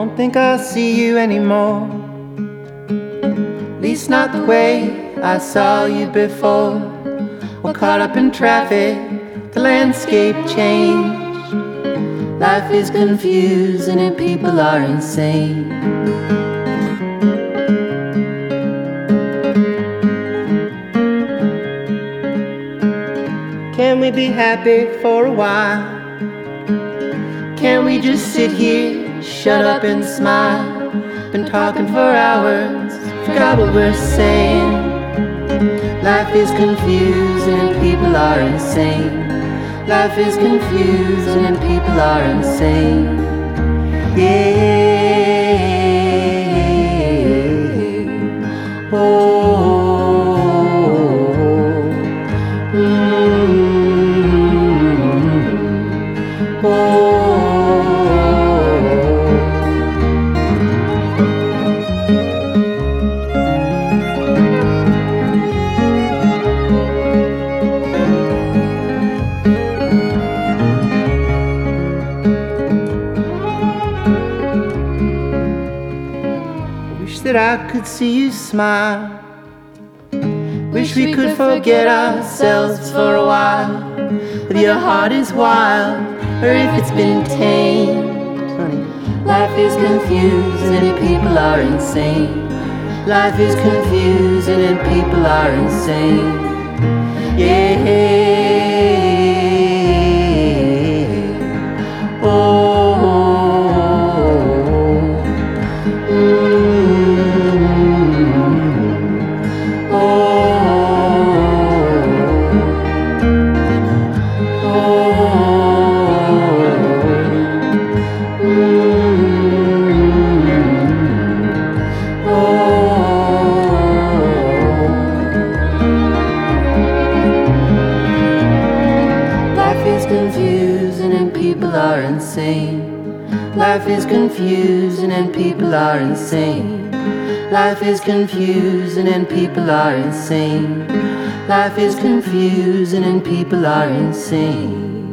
don't think I'll see you anymore. At least not the way I saw you before. We're caught up in traffic, the landscape changed. Life is confusing and people are insane. Can we be happy for a while? Can we just sit here, shut up and smile? Been talking for hours, forgot what we're saying. Life is confusing and people are insane. Life is confusing and people are insane. Yeah. That I could see you smile. Wish we could forget ourselves for a while. If your heart is wild, or if it's been tamed. Life is confusing and people are insane. Life is confusing and people are insane. Yeah. Confusing and people are insane. Life is confusing and people are insane. Life is confusing and people are insane. Life is confusing and people are insane.